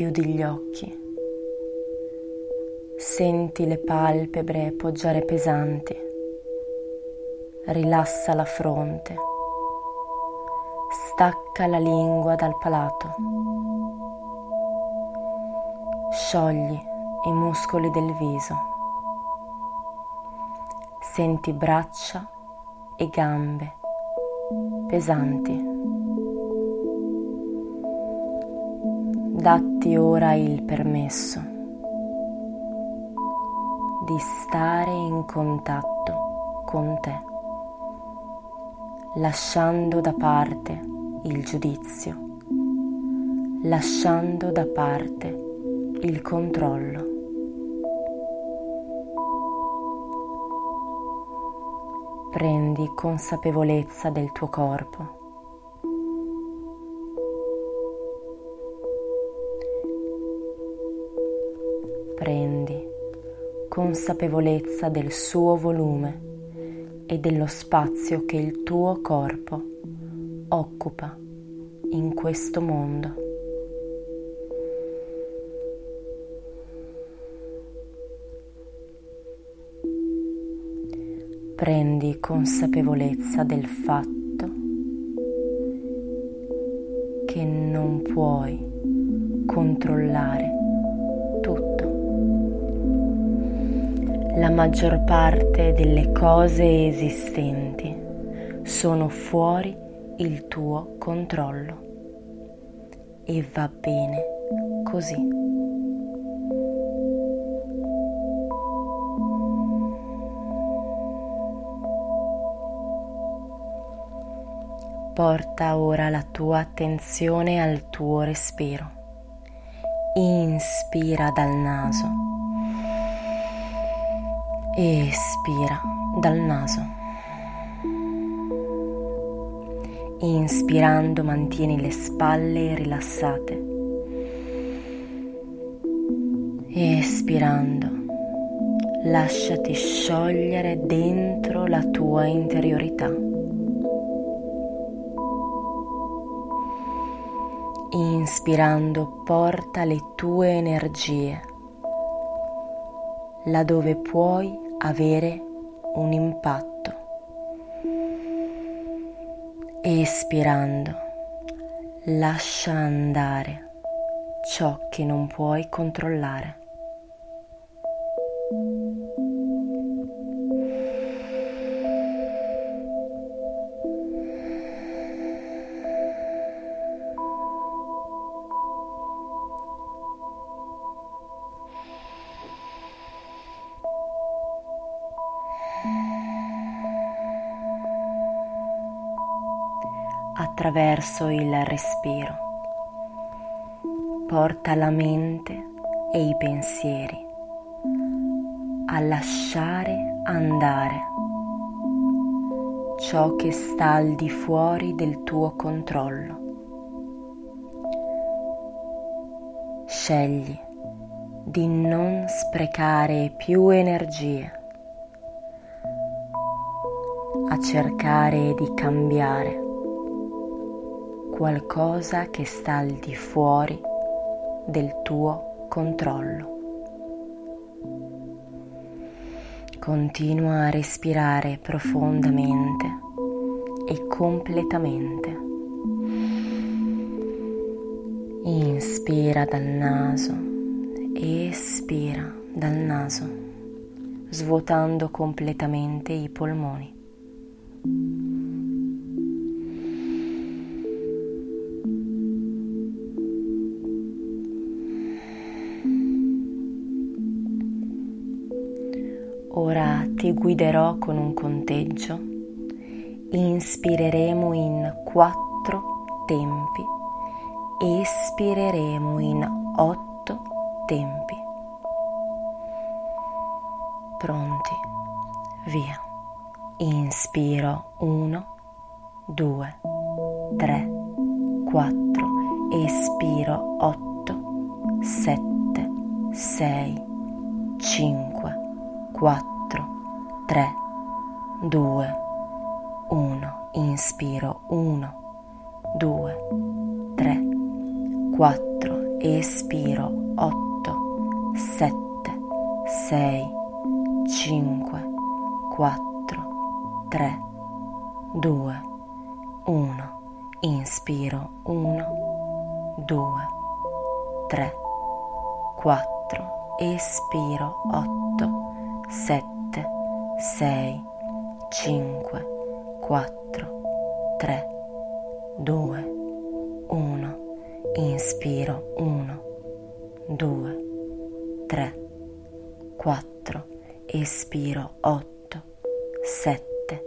Chiudi gli occhi. Senti le palpebre poggiare pesanti. Rilassa la fronte. Stacca la lingua dal palato. Sciogli i muscoli del viso. Senti braccia e gambe pesanti. Datti ora il permesso di stare in contatto con te, lasciando da parte il giudizio, lasciando da parte il controllo. Prendi consapevolezza del tuo corpo. Consapevolezza del suo volume e dello spazio che il tuo corpo occupa in questo mondo. Prendi consapevolezza del fatto che non puoi controllare La maggior parte delle cose esistenti sono fuori il tuo controllo e va bene così. Porta ora la tua attenzione al tuo respiro. Inspira dal naso e espira dal naso. Inspirando mantieni le spalle rilassate. Espirando lasciati sciogliere dentro la tua interiorità. Inspirando porta le tue energie laddove puoi avere un impatto. Espirando, lascia andare ciò che non puoi controllare. Attraverso il respiro. Porta la mente e i pensieri a lasciare andare ciò che sta al di fuori del tuo controllo. Scegli di non sprecare più energie a cercare di cambiare qualcosa che sta al di fuori del tuo controllo. Continua a respirare profondamente e completamente. Inspira dal naso, espira dal naso, svuotando completamente i polmoni. Ora ti guiderò con un conteggio Inspireremo in quattro tempi, espireremo in otto tempi. Pronti? Via. Inspiro 1, 2, 3, 4, espiro 8, 7, 6, 5, 4, 3, 2, 1. Inspiro 1, 2, 3, 4, espiro 8, 7, 6, 5, 4, 3, 2, 1. Inspiro 1, 2, 3, 4, espiro 8, 7, 6, 5, 4, 3, 2, 1. Inspiro 1, 2, 3, 4. Espiro 8, 7,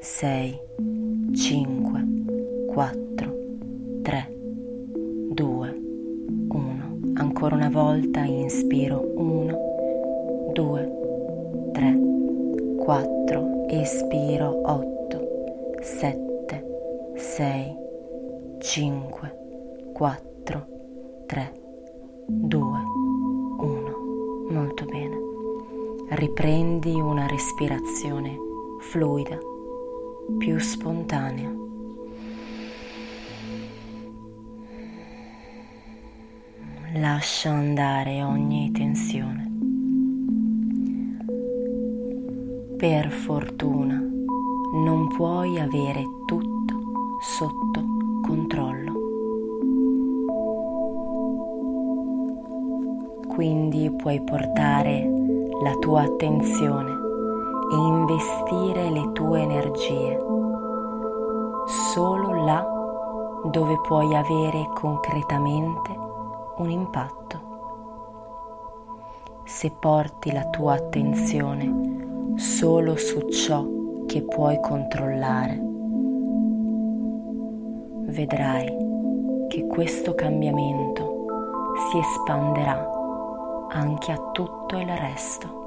6, 5, 4, 3, 2, 1. Ancora una volta inspiro 1, 2, 3, 4. Espiro 8, 7, 6, 5, 4, 3, 2, 1. Molto bene. Riprendi una respirazione fluida, più spontanea. Lascia andare ogni tensione. Per fortuna non puoi avere tutto sotto controllo. Quindi puoi portare la tua attenzione e investire le tue energie solo là dove puoi avere concretamente un impatto. Se porti la tua attenzione solo su ciò che puoi controllare, vedrai che questo cambiamento si espanderà anche a tutto il resto.